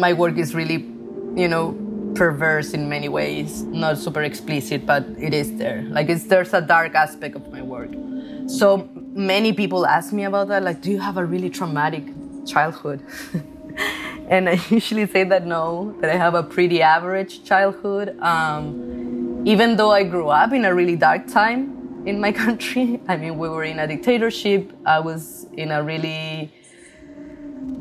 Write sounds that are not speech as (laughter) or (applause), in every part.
my work is really, you know, perverse in many ways. Not super explicit, but it is there. Like there's a dark aspect of my work. So many people ask me about that. Like, do you have a really traumatic childhood? (laughs) and I usually say that no, that I have a pretty average childhood. Um, even though I grew up in a really dark time in my (laughs) country, I mean, we were in a dictatorship. I was in a really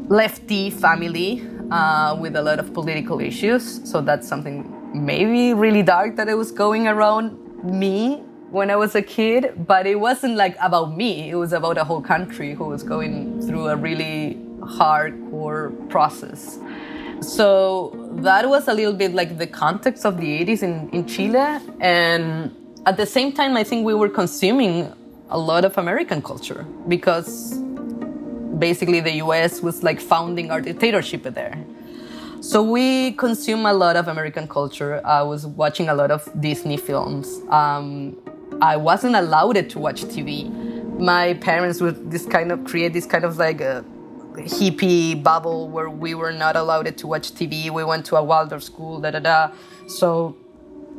lefty family uh, with a lot of political issues. So that's something maybe really dark that it was going around me when I was a kid. But it wasn't like about me, it was about a whole country who was going through a really hardcore process. So that was a little bit like the context of the 80s in, in Chile. And at the same time, I think we were consuming a lot of American culture because basically the US was like founding our dictatorship there. So we consume a lot of American culture. I was watching a lot of Disney films. Um, I wasn't allowed to watch TV. My parents would this kind of create this kind of like a hippie bubble where we were not allowed to watch TV. We went to a Waldorf school, da da da. So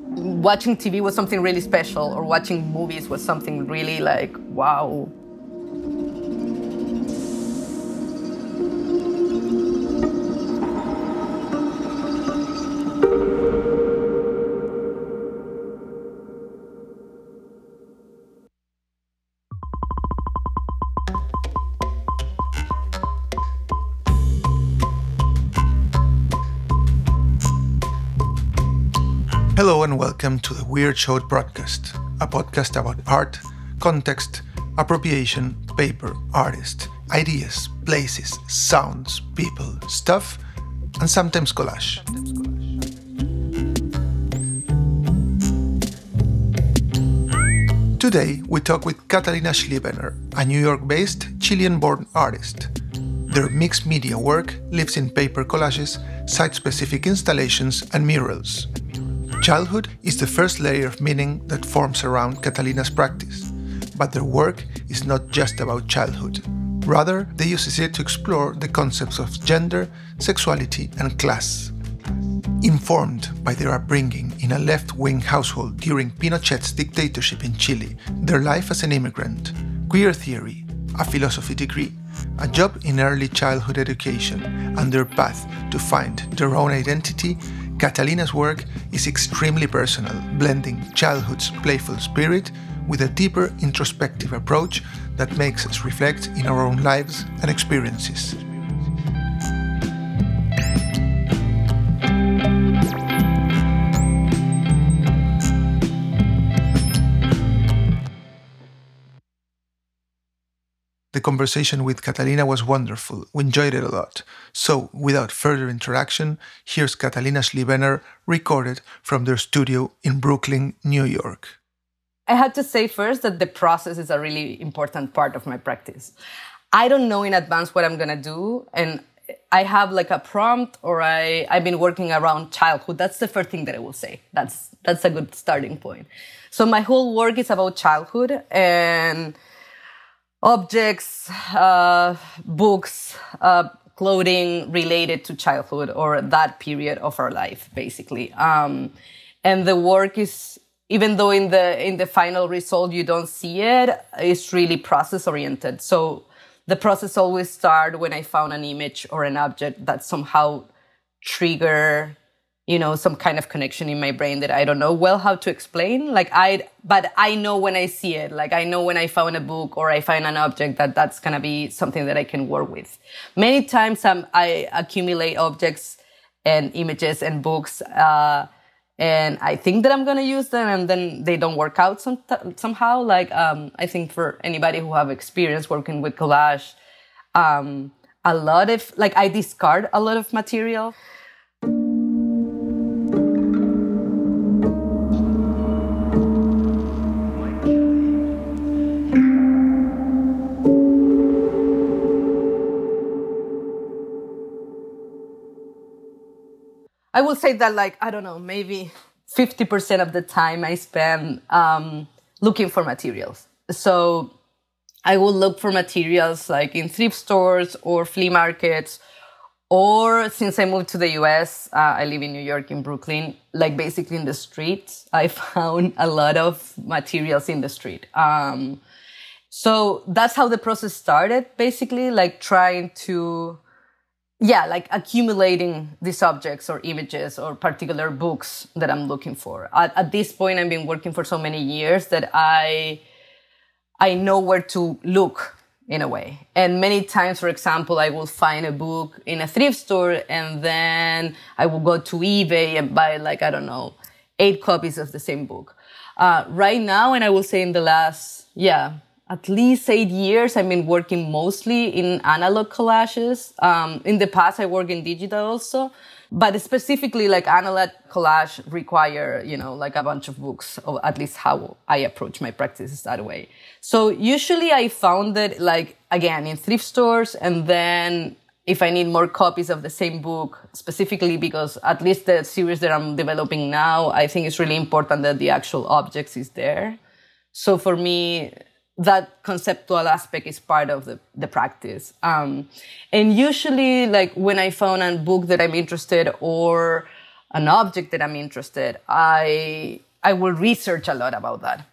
watching TV was something really special, or watching movies was something really like wow. Welcome to the Weird Show broadcast, a podcast about art, context, appropriation, paper, artist, ideas, places, sounds, people, stuff, and sometimes collage. Today, we talk with Catalina Schliebener, a New York based Chilean born artist. Their mixed media work lives in paper collages, site specific installations, and murals. Childhood is the first layer of meaning that forms around Catalina's practice, but their work is not just about childhood. Rather, they use it to explore the concepts of gender, sexuality, and class. Informed by their upbringing in a left wing household during Pinochet's dictatorship in Chile, their life as an immigrant, queer theory, a philosophy degree, a job in early childhood education, and their path to find their own identity Catalina's work is extremely personal, blending childhood's playful spirit with a deeper introspective approach that makes us reflect in our own lives and experiences. The conversation with Catalina was wonderful. We enjoyed it a lot. So, without further introduction, here's Catalina Schliebener recorded from their studio in Brooklyn, New York. I had to say first that the process is a really important part of my practice. I don't know in advance what I'm gonna do, and I have like a prompt or I, I've been working around childhood. That's the first thing that I will say. That's that's a good starting point. So my whole work is about childhood and objects, uh, books, uh, clothing related to childhood or that period of our life, basically. Um, and the work is, even though in the in the final result you don't see it, it's really process oriented. So the process always started when I found an image or an object that somehow trigger you know some kind of connection in my brain that i don't know well how to explain. Like i but i know when i see it. Like i know when i found a book or i find an object that that's going to be something that i can work with. Many times um, i accumulate objects and images and books uh, and i think that i'm going to use them and then they don't work out some, somehow. Like um, i think for anybody who have experience working with collage um, a lot of like i discard a lot of material I will say that like I don't know, maybe 50% of the time I spend um, looking for materials. So I will look for materials like in thrift stores or flea markets or since I moved to the US, uh, I live in New York, in Brooklyn, like basically in the streets, I (laughs) found a lot of materials in the street. Um, so that's how the process started, basically, like trying to, yeah, like accumulating these objects or images or particular books that I'm looking for. At, at this point, I've been working for so many years that I, I know where to look in a way. And many times, for example, I will find a book in a thrift store and then I will go to eBay and buy like, I don't know, eight copies of the same book. Uh, right now, and I will say in the last, yeah, at least eight years, I've been working mostly in analog collages. Um, in the past, I worked in digital also. But specifically like analog collage require you know like a bunch of books or at least how i approach my practices that way. So usually i found it like again in thrift stores and then if i need more copies of the same book specifically because at least the series that i'm developing now i think it's really important that the actual objects is there. So for me that conceptual aspect is part of the, the practice. Um, and usually, like when I found a book that I'm interested or an object that I'm interested, I I will research a lot about that.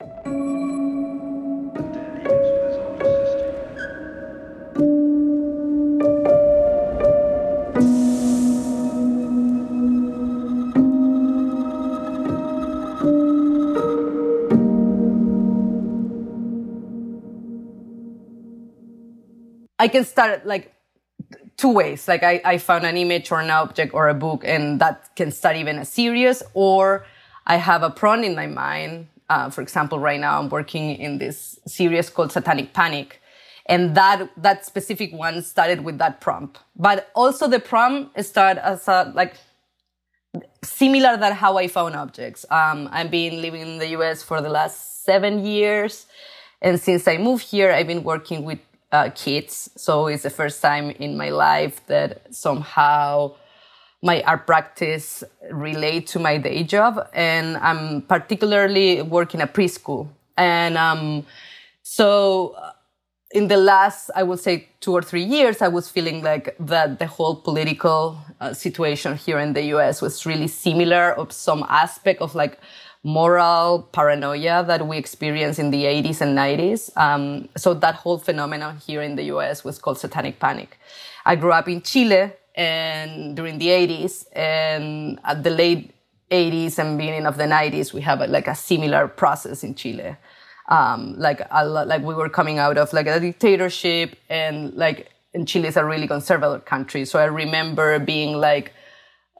I can start like two ways. Like I, I found an image or an object or a book and that can start even a series or I have a prompt in my mind. Uh, for example, right now I'm working in this series called Satanic Panic. And that, that specific one started with that prompt. But also the prompt started as a, like, similar that how I found objects. Um, I've been living in the US for the last seven years. And since I moved here, I've been working with uh, kids. So it's the first time in my life that somehow my art practice relate to my day job. And I'm particularly working at preschool. And um, so uh, in the last, I would say two or three years, I was feeling like that the whole political uh, situation here in the US was really similar of some aspect of like moral paranoia that we experienced in the 80s and 90s. Um, so that whole phenomenon here in the US was called satanic panic. I grew up in Chile and during the 80s and at the late 80s and beginning of the 90s, we have a, like a similar process in Chile. Um, like a, like we were coming out of like a dictatorship and like and Chile is a really conservative country. So I remember being like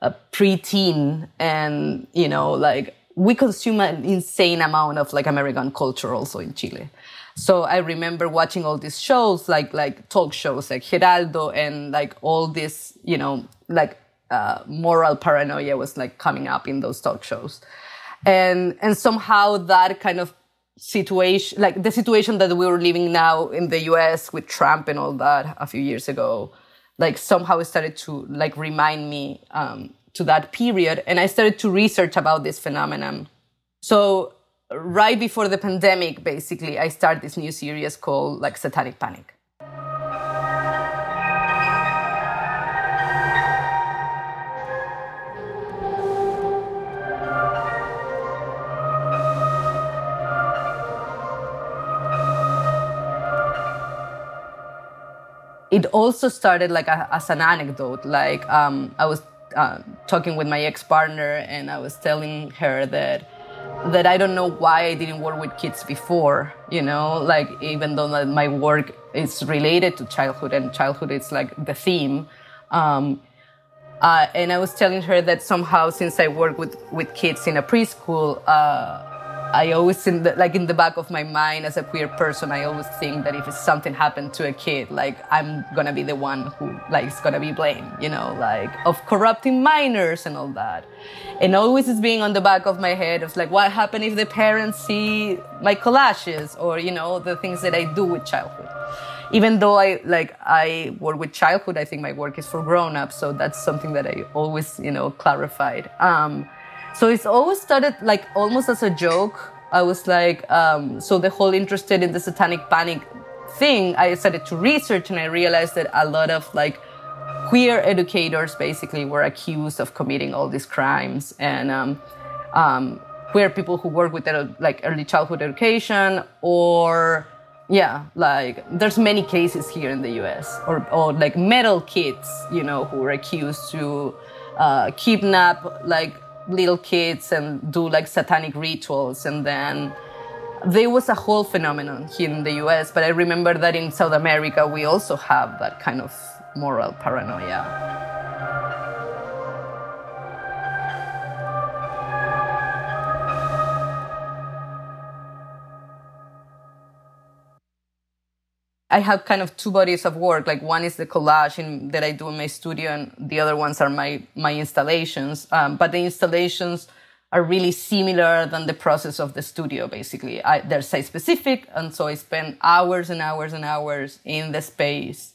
a preteen and you know like we consume an insane amount of like American culture also in Chile. So I remember watching all these shows, like like talk shows, like Geraldo, and like all this, you know, like uh, moral paranoia was like coming up in those talk shows, and and somehow that kind of situation, like the situation that we were living now in the U.S. with Trump and all that a few years ago, like somehow it started to like remind me um, to that period and I started to research about this phenomenon. So right before the pandemic, basically, I started this new series called like Satanic Panic. It also started like a, as an anecdote. Like um, I was uh, talking with my ex partner, and I was telling her that that I don't know why I didn't work with kids before. You know, like even though my work is related to childhood and childhood is like the theme. Um, uh, and I was telling her that somehow, since I work with with kids in a preschool, uh, I always, in the, like in the back of my mind as a queer person, I always think that if something happened to a kid, like I'm gonna be the one who like is gonna be blamed, you know, like of corrupting minors and all that. And always is being on the back of my head of like, what happened if the parents see my collages or you know the things that I do with childhood. Even though I like I work with childhood, I think my work is for grown-ups, so that's something that I always you know clarified. Um, so it's always started like almost as a joke. I was like, um, so the whole interested in the satanic panic thing, I started to research and I realized that a lot of like queer educators basically were accused of committing all these crimes, and um, um, queer people who work with like early childhood education or yeah like there's many cases here in the us or, or like metal kids you know who were accused to uh, kidnap like little kids and do like satanic rituals and then there was a whole phenomenon here in the us but i remember that in south america we also have that kind of moral paranoia I have kind of two bodies of work. Like one is the collage in, that I do in my studio, and the other ones are my my installations. Um, but the installations are really similar than the process of the studio. Basically, I, they're site specific, and so I spend hours and hours and hours in the space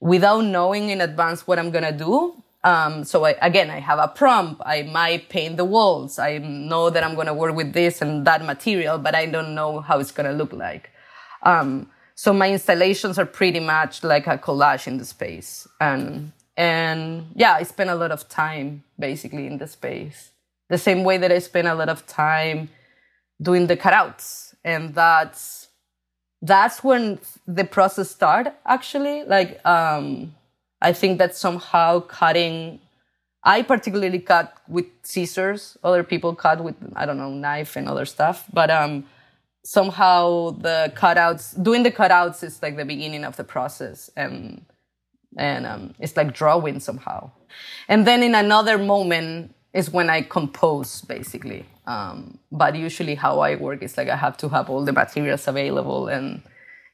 without knowing in advance what I'm gonna do. Um, so I, again, I have a prompt. I might paint the walls. I know that I'm gonna work with this and that material, but I don't know how it's gonna look like. Um, so my installations are pretty much like a collage in the space. And, and yeah, I spend a lot of time basically in the space. The same way that I spend a lot of time doing the cutouts. And that's, that's when the process started actually. Like, um, I think that somehow cutting I particularly cut with scissors. Other people cut with I don't know knife and other stuff. But um, somehow the cutouts doing the cutouts is like the beginning of the process and and um, it's like drawing somehow. And then in another moment is when i compose basically. Um, but usually how i work is like i have to have all the materials available and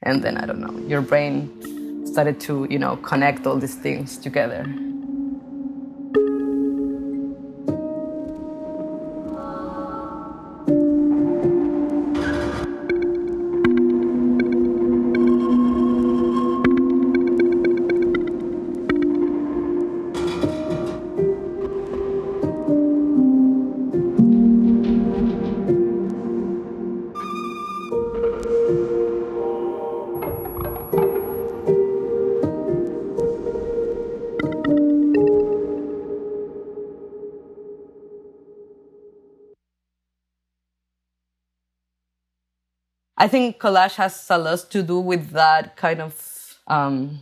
and then i don't know your brain started to you know connect all these things together I think collage has a lot to do with that kind of, um,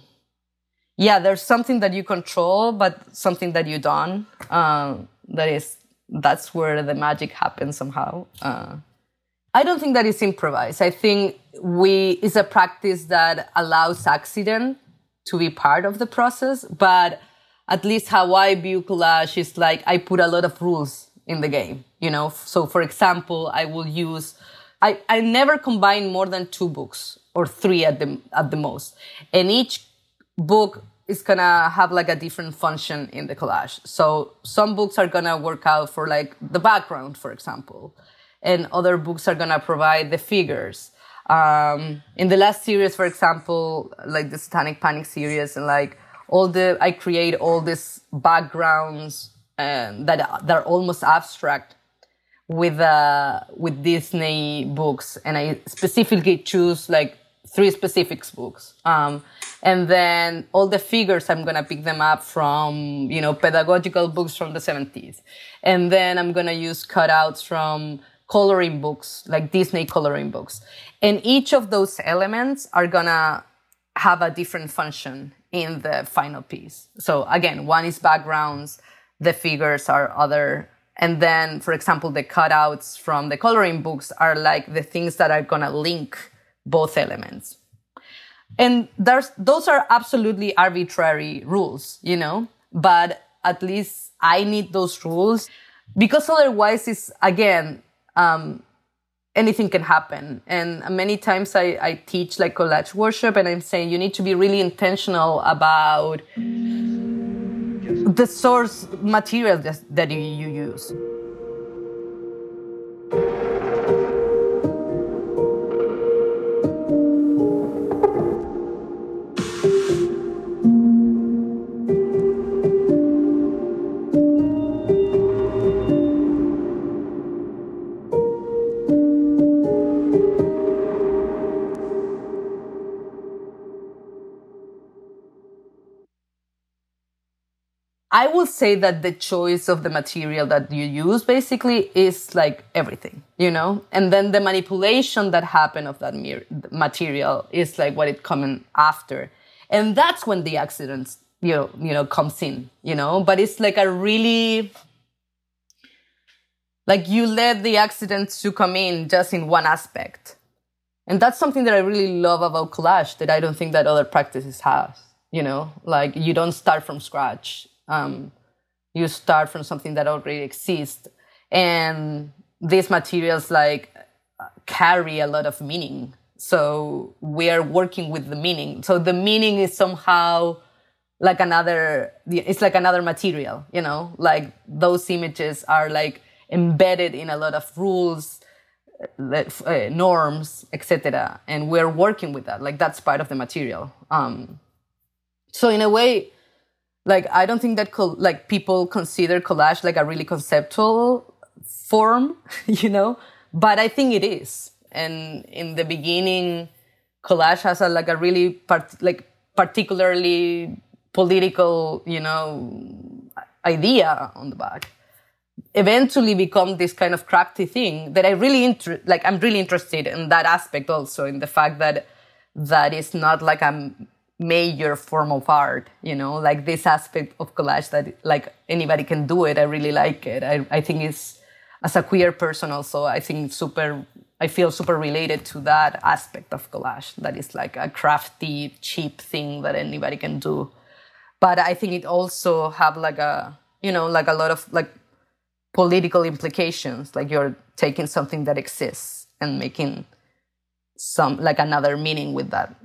yeah, there's something that you control, but something that you don't. Uh, that is, that's where the magic happens somehow. Uh, I don't think that it's improvised. I think we, it's a practice that allows accident to be part of the process, but at least how I view collage is like I put a lot of rules in the game, you know? So for example, I will use I, I never combine more than two books or three at the at the most. And each book is gonna have like a different function in the collage. So some books are gonna work out for like the background, for example, and other books are gonna provide the figures. Um, in the last series, for example, like the Satanic Panic series, and like all the I create all these backgrounds and that that are almost abstract with uh, with Disney books, and I specifically choose like three specific books. Um, and then all the figures, I'm gonna pick them up from you know pedagogical books from the 70s, and then I'm gonna use cutouts from coloring books, like Disney coloring books, and each of those elements are gonna have a different function in the final piece. So again, one is backgrounds, the figures are other and then, for example, the cutouts from the coloring books are like the things that are going to link both elements. And those are absolutely arbitrary rules, you know, but at least I need those rules because otherwise it's again, um, anything can happen. And many times I, I teach like collage workshop and I'm saying you need to be really intentional about the source material that, you use. I will say that the choice of the material that you use basically is like everything, you know? And then the manipulation that happened of that material is like what it coming after. And that's when the accidents, you know, you know, comes in, you know? But it's like a really, like you let the accidents to come in just in one aspect. And that's something that I really love about collage that I don't think that other practices have, you know? Like you don't start from scratch um, you start from something that already exists, and these materials like carry a lot of meaning. So we are working with the meaning. So the meaning is somehow like another. It's like another material, you know. Like those images are like embedded in a lot of rules uh, norms, etc. And we're working with that. Like that's part of the material. Um, so in a way, like i don't think that col- like people consider collage like a really conceptual form (laughs) you know? But i think it is. And in the beginning collage has a like a really part- like particularly political you know idea on the back. Eventually become this kind of crafty thing that i really inter- like i'm really interested in that aspect also in the fact that that is not like i'm major form of art you know like this aspect of collage that like anybody can do it. I really like it. I, I think it's as a queer person also i think super i feel super related to that aspect of collage. That is like a crafty cheap thing that anybody can do. But i think it also have like a you know like a lot of like political implications. Like you're taking something that exists and making some like another meaning with that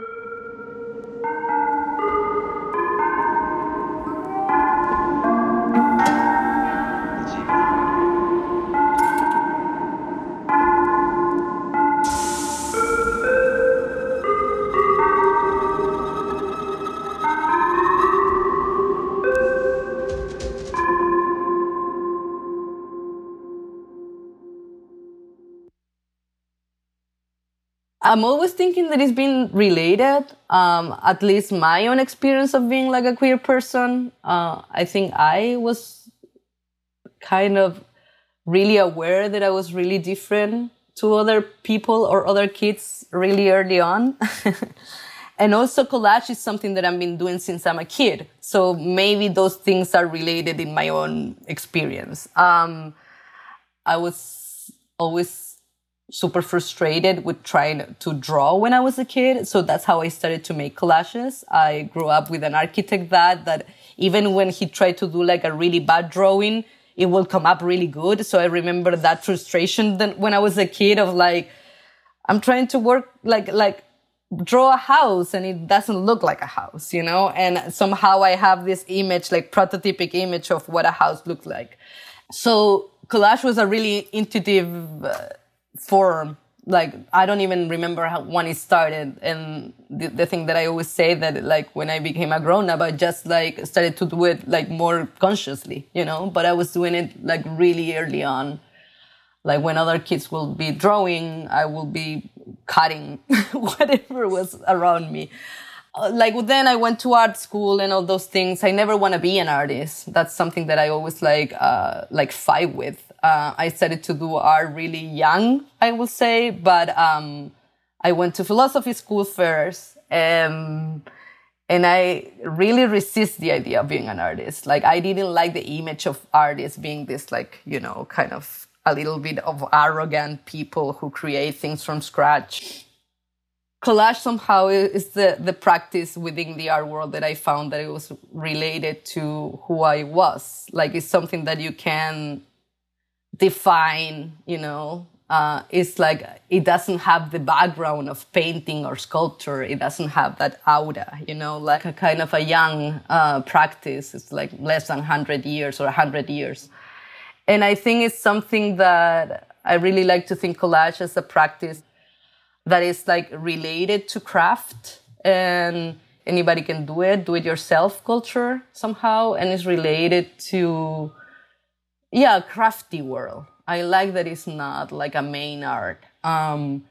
I'm always thinking that it's been related. Um, at least my own experience of being like a queer person. Uh, I think I was kind of really aware that I was really different to other people or other kids really early on. (laughs) and also collage is something that I've been doing since I'm a kid. So maybe those things are related in my own experience. Um, I was always super frustrated with trying to draw when I was a kid. So that's how I started to make collages. I grew up with an architect that, that even when he tried to do like a really bad drawing, it will come up really good. So I remember that frustration then when I was a kid of like, I'm trying to work like, like, draw a house and it doesn't look like a house, you know? And somehow I have this image, like prototypic image of what a house looked like. So collage was a really intuitive uh, form like i don't even remember how when it started and the, the, thing that i always say that like when i became a grown-up i just like started to do it like more consciously you know? But i was doing it like really early on. Like when other kids will be drawing i will be cutting (laughs) whatever was around me. Uh, like then i went to art school and all those things. I never want to be an artist. That's something that i always like uh like fight with uh, I started to do art really young, I will say, but um, I went to philosophy school first. Um, and I really resist the idea of being an artist. Like I didn't like the image of artists being this like, you know, kind of a little bit of arrogant people who create things from scratch. Collage somehow is the, the practice within the art world that I found that it was related to who I was. Like it's something that you can define, you know, uh, it's like it doesn't have the background of painting or sculpture. It doesn't have that aura, you know, like a kind of a young uh, practice. It's like less than 100 years or 100 years. And I think it's something that I really like to think collage as a practice that is like related to craft and anybody can do it, do it yourself culture somehow, and is related to yeah crafty world i like that it's not like a main art um,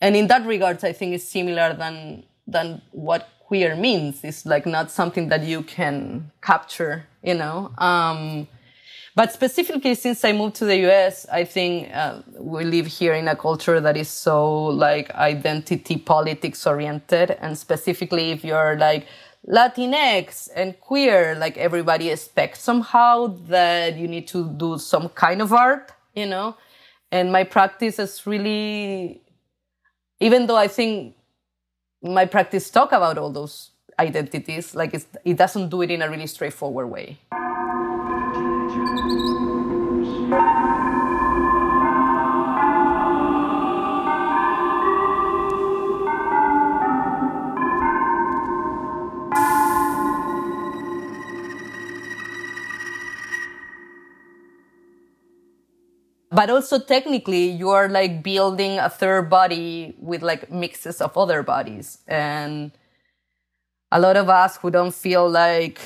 and in that regards i think it's similar than than what queer means. It's like not something that you can capture, you know. Um, but specifically, since I moved to the US, I think uh, we live here in a culture that is so like identity politics oriented. And specifically, if you're like Latinx and queer, like everybody expects somehow that you need to do some kind of art, you know? And my practice is really, even though I think my practice talk about all those identities, like it doesn't do it in a really straightforward way. But also technically you are like building a third body with like mixes of other bodies and a lot of us who don't feel like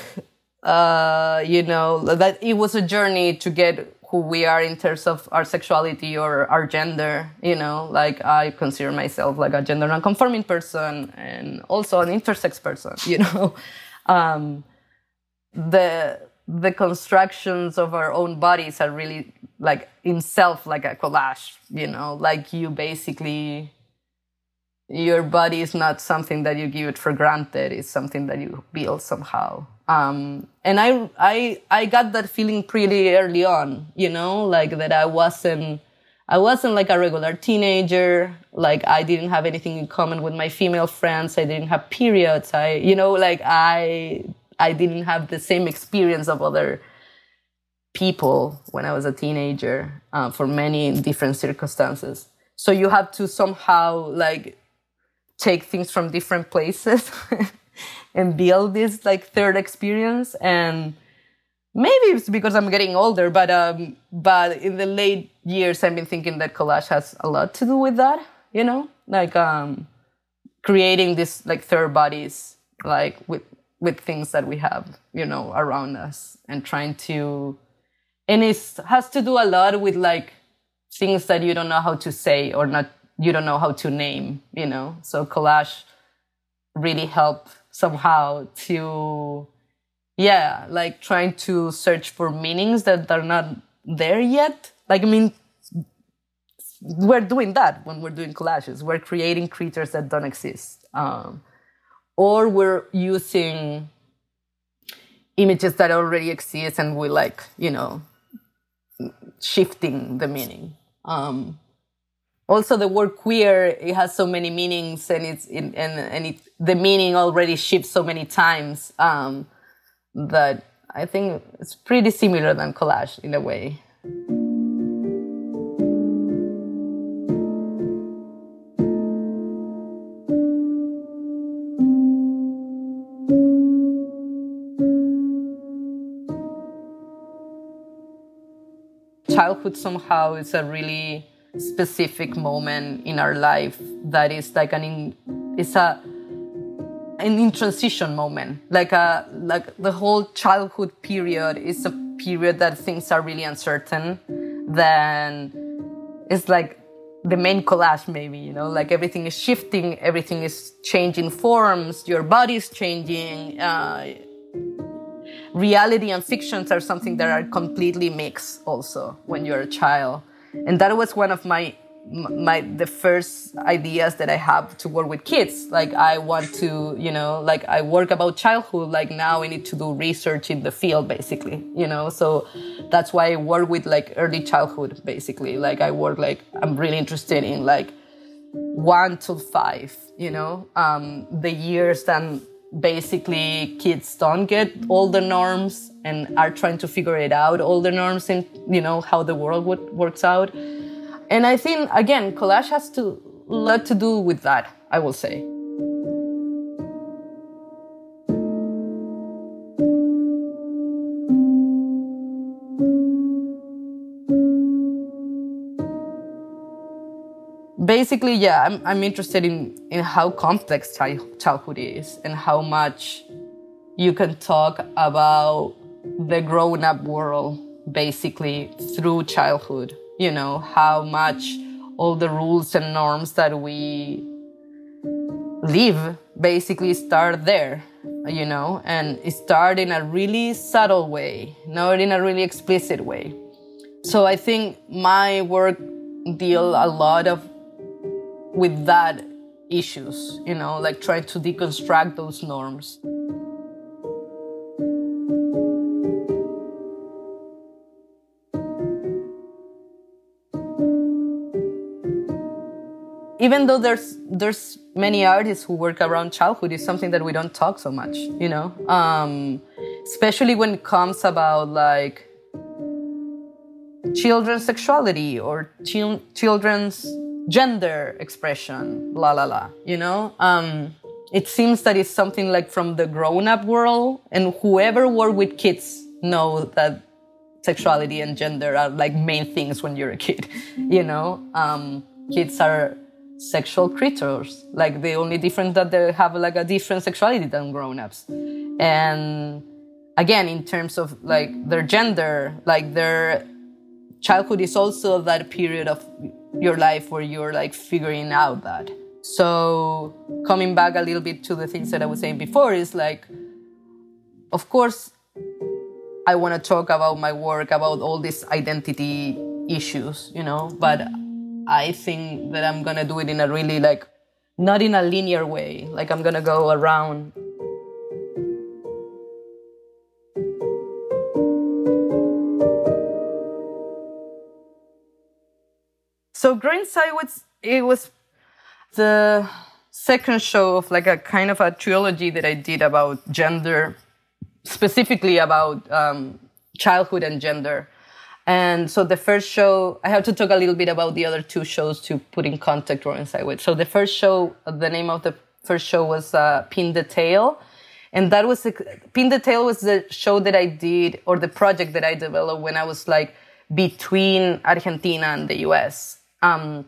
uh, you know, that it was a journey to get who we are in terms of our sexuality or our gender. You know, like I consider myself like a gender nonconforming person and also an intersex person. You (laughs) know, um, the the constructions of our own bodies are really like in self like a collage. You know, like you basically your body is not something that you give it for granted. It's something that you build somehow. Um, and I, I, I got that feeling pretty early on, you know, like that I wasn't, I wasn't like a regular teenager. Like I didn't have anything in common with my female friends. I didn't have periods. I, you know, like I, I didn't have the same experience of other people when I was a teenager uh, for many different circumstances. So you have to somehow like take things from different places (laughs) and build this like third experience and maybe it's because i'm getting older but um but in the late years i've been thinking that collage has a lot to do with that you know like um creating this like third bodies like with with things that we have you know around us and trying to and it has to do a lot with like things that you don't know how to say or not you don't know how to name you know? So collage really help somehow to yeah like trying to search for meanings that are not there yet. Like i mean we're doing that when we're doing collages. We're creating creatures that don't exist. Um, or we're using images that already exist and we like you know shifting the meaning um, also the word queer it has so many meanings and it's and and it, the meaning already shifts so many times um, that I think it's pretty similar than collage in a way. Childhood somehow is a really specific moment in our life that is like an in, it's a an in transition moment. Like a like the whole childhood period is a period that things are really uncertain. Then it's like the main collage maybe you know like everything is shifting everything is changing forms your body is changing uh, reality and fictions are something that are completely mixed also when you're a child and that was one of my my the first ideas that I have to work with kids. Like I want to, you know, like I work about childhood. Like now I need to do research in the field, basically, you know. So that's why I work with like early childhood, basically. Like I work like I'm really interested in like one to five, you know, um, the years that basically kids don't get all the norms and are trying to figure it out all the norms and you know how the world would, works out. And i think again collage has to lot to do with that i will say basically, yeah, I'm, I'm interested in, in how complex childhood is and how much you can talk about the grown up world basically through childhood. You know, how much all the rules and norms that we live basically start there, you know, and start in a really subtle way, not in a really explicit way. So I think my work deal a lot of with that issues, you know, like trying to deconstruct those norms. even though there's there's many artists who work around childhood is something that we don't talk so much you know um, especially when it comes about like children's sexuality or ch- children's gender expression la la la you know um, it seems that it's something like from the grown-up world and whoever work with kids know that sexuality and gender are like main things when you're a kid (laughs) you know um, kids are sexual creatures. Like the only difference that they have like a different sexuality than grown-ups. And again, in terms of like their gender, like their childhood is also that period of your life where you're like figuring out that. So coming back a little bit to the things that I was saying before is like, of course, I want to talk about my work, about all these identity issues, you know, but I think that I'm gonna do it in a really like not in a linear way. Like I'm gonna go around. So Growing Sideways, it was the second show of like a kind of a trilogy that I did about gender, specifically about um, childhood and gender. And so the first show, I have to talk a little bit about the other two shows to put in contact Growing Sideways. So the first show, the name of the first show was uh, Pin the Tail. And that was, Pin the Tail was the show that I did, or the project that I developed when I was like between Argentina and the US. Um,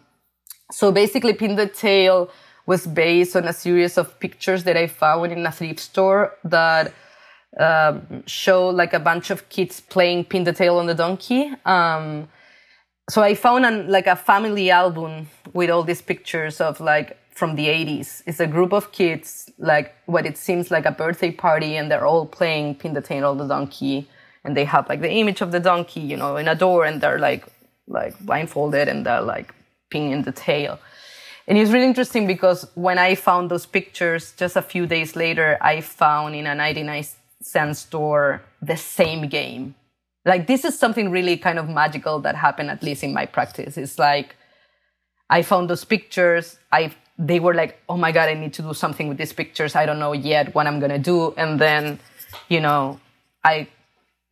so basically, Pin the Tail was based on a series of pictures that I found in a thrift store that um, show like a bunch of kids playing pin the tail on the donkey. Um, so I found an, like a family album with all these pictures of like from the 80s. It's a group of kids, like what it seems like a birthday party, and they're all playing pin the tail on the donkey. And they have like the image of the donkey, you know, in a door, and they're like like blindfolded and they're like pinning the tail. And it's really interesting because when I found those pictures just a few days later, I found in a 99 cent store the same game. Like this is something really kind of magical that happened at least in my practice. It's like I found those pictures. I they were like, oh my god, I need to do something with these pictures. I don't know yet what I'm gonna do. And then, you know, I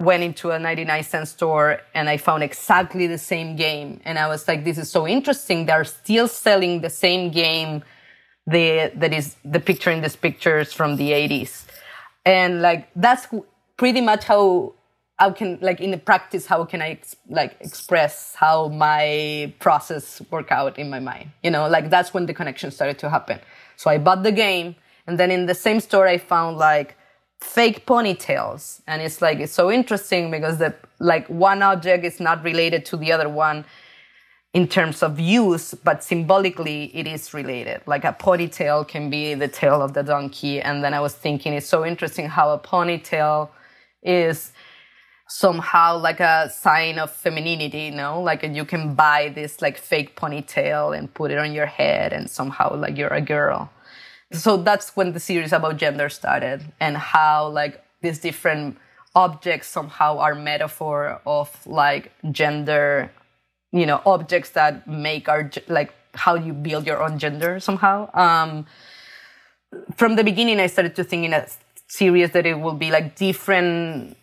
went into a 99 cent store and I found exactly the same game. And I was like, this is so interesting. They're still selling the same game the, that is the picture in these pictures from the 80s and like that's pretty much how how can like in the practice how can i ex- like express how my process work out in my mind you know like that's when the connection started to happen so i bought the game and then in the same store i found like fake ponytails and it's like it's so interesting because the like one object is not related to the other one in terms of use, but symbolically it is related. Like a ponytail can be the tail of the donkey. And then I was thinking it's so interesting how a ponytail is somehow like a sign of femininity, you know? Like you can buy this like fake ponytail and put it on your head and somehow like you're a girl. So that's when the series about gender started and how like these different objects somehow are metaphor of like gender you know objects that make our like how you build your own gender somehow. Um, from the beginning i started to think in a series that it will be like different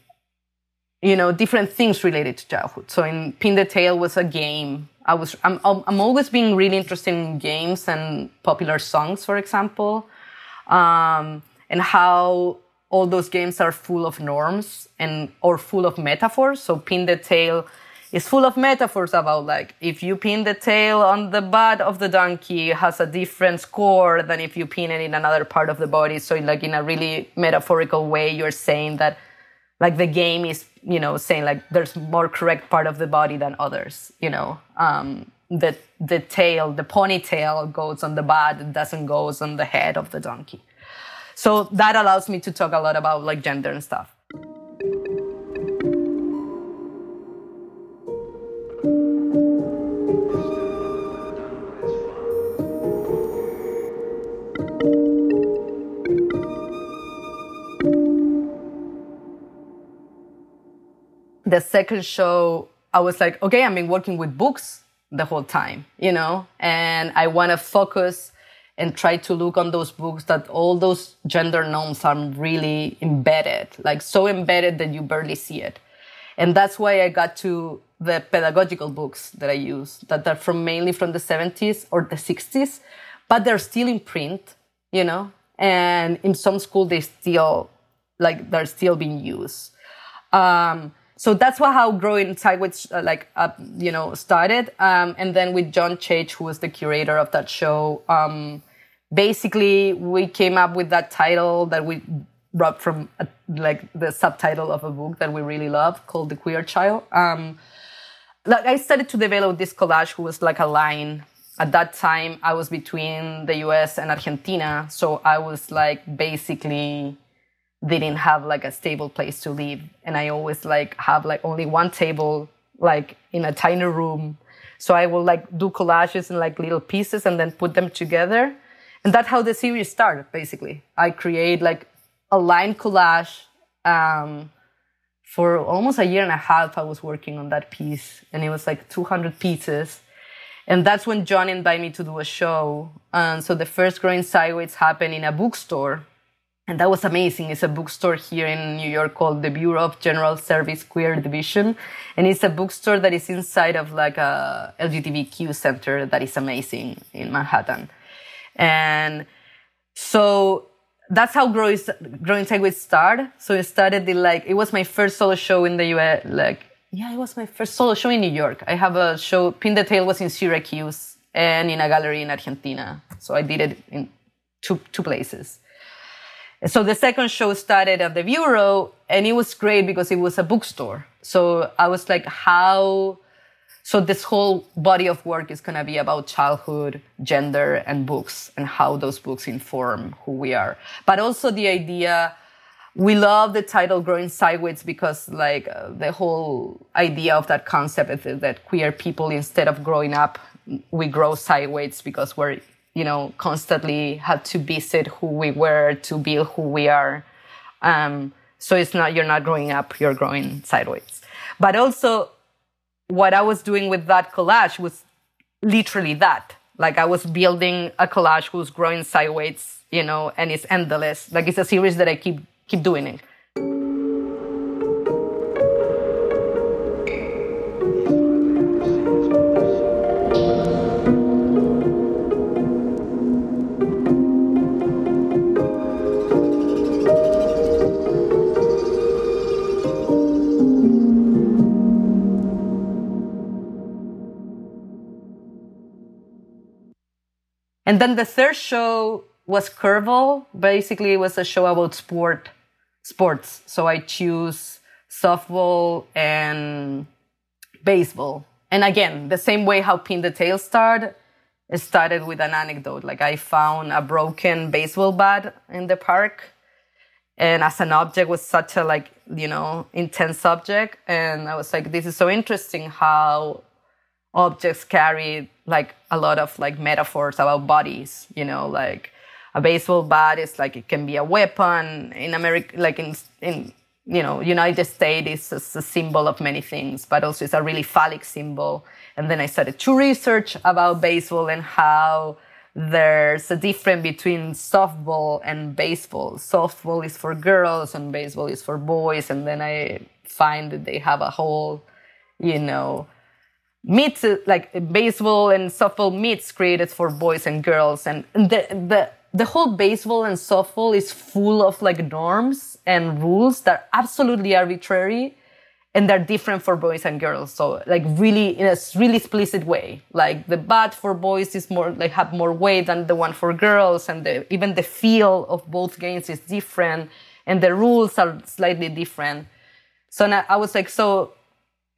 you know different things related to childhood. So in pin the tail was a game. I was i'm, I'm always being really interested in games and popular songs for example. Um, and how all those games are full of norms and or full of metaphors. So pin the tail is full of metaphors about like if you pin the tail on the butt of the donkey has a different score than if you pin it in another part of the body. So like in a really metaphorical way you're saying that like the game is you know saying like there's more correct part of the body than others you know um, the the tail the ponytail goes on the butt it doesn't goes on the head of the donkey So that allows me to talk a lot about like gender and stuff. The second show, I was like, okay, I've been working with books the whole time, you know, and I want to focus and try to look on those books that all those gender norms are really embedded, like so embedded that you barely see it. And that's why I got to the pedagogical books that I use, that are from mainly from the 70s or the 60s, but they're still in print, you know, and in some school they still, like, they're still being used. Um, so that's what how growing sideways uh, like uh, you know started. Um, and then with john Chaich who was the curator of that show um, basically we came up with that title that we brought from a, like the subtitle of a book that we really love called the queer child. Um, like i started to develop this collage who was like a line. At that time i was between the us and argentina so i was like basically didn't have like a stable place to live. And i always like have like only one table like in a tiny room. So i will like do collages in like little pieces and then put them together. And that's how the series started basically. I create like a line collage um, for almost a year and a half i was working on that piece. And it was like 200 pieces. And that's when john invited me to do a show. And so the first growing sideways happened in a bookstore and that was amazing. It's a bookstore here in New York called the Bureau of General Service Queer Division. And it's a bookstore that is inside of like a LGBTQ center that is amazing in Manhattan. And so that's how Growing, Growing Sideways started. So it started the like, it was my first solo show in the US. Like, yeah, it was my first solo show in New York. I have a show, Pin the Tail was in Syracuse and in a gallery in Argentina. So I did it in two, two places. So the second show started at the Bureau and it was great because it was a bookstore. So I was like, how, so this whole body of work is going to be about childhood, gender, and books and how those books inform who we are. But also the idea, we love the title growing sideways because like uh, the whole idea of that concept is that queer people, instead of growing up, we grow sideways because we're you know, constantly had to visit who we were to build who we are. Um, so it's not, you're not growing up, you're growing sideways. But also, what I was doing with that collage was literally that. Like I was building a collage who's growing sideways, you know, and it's endless. Like it's a series that I keep keep doing it. And then the third show was Curveball. Basically, it was a show about sport, sports. So I choose softball and baseball. And again, the same way how Pin the Tail started, it started with an anecdote. Like I found a broken baseball bat in the park. And as an object was such a like, you know, intense subject. And I was like, this is so interesting how objects carry like a lot of like metaphors about bodies you know like a baseball bat is like it can be a weapon. In america like in in you know united states is a symbol of many things but also it's a really phallic symbol. And then i started to research about baseball and how there's a difference between softball and baseball. Softball is for girls and baseball is for boys. And then i find that they have a whole you know meets like baseball and softball meets created for boys and girls. And the the the whole baseball and softball is full of like norms and rules that are absolutely arbitrary and they're different for boys and girls. So like really in a really explicit way. Like the bat for boys is more like have more weight than the one for girls and the, even the feel of both games is different and the rules are slightly different. So now i was like so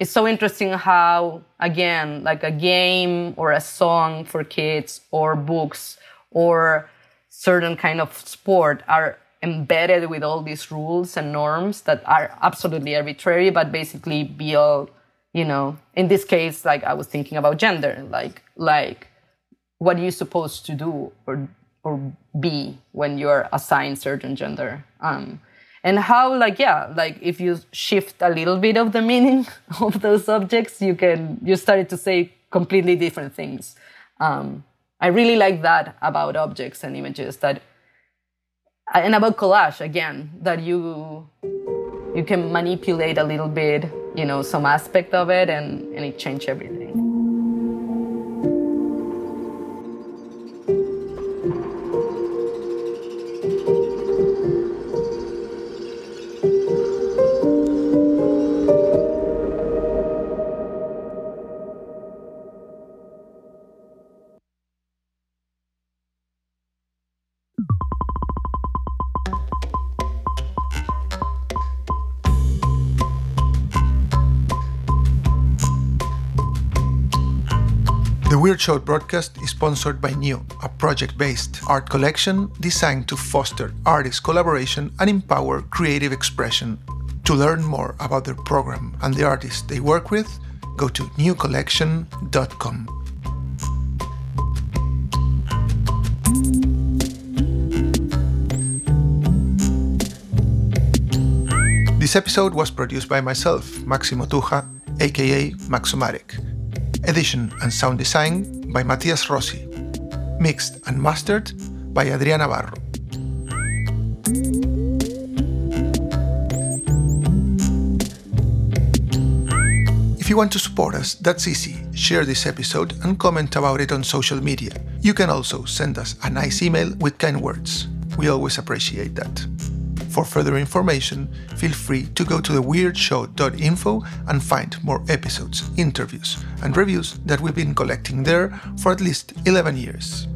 it's so interesting how again like a game or a song for kids or books or certain kind of sport are embedded with all these rules and norms that are absolutely arbitrary, but basically be all, you know, in this case, like I was thinking about gender, like like what are you supposed to do or or be when you're assigned certain gender. Um, and how like yeah like if you shift a little bit of the meaning (laughs) of those objects you can you started to say completely different things. Um, i really like that about objects and images that and about collage again that you you can manipulate a little bit you know some aspect of it and and it change everything Weird Show broadcast is sponsored by New, a project based art collection designed to foster artist collaboration and empower creative expression. To learn more about their program and the artists they work with, go to newcollection.com. This episode was produced by myself, Maximo Tuja, aka Max-o-matic. Edition and sound design by Matías Rossi. Mixed and mastered by Adrià Navarro. If you want to support us, that's easy. Share this episode and comment about it on social media. You can also send us a nice email with kind words. We always appreciate that. For further information, feel free to go to theweirdshow.info and find more episodes, interviews, and reviews that we've been collecting there for at least 11 years.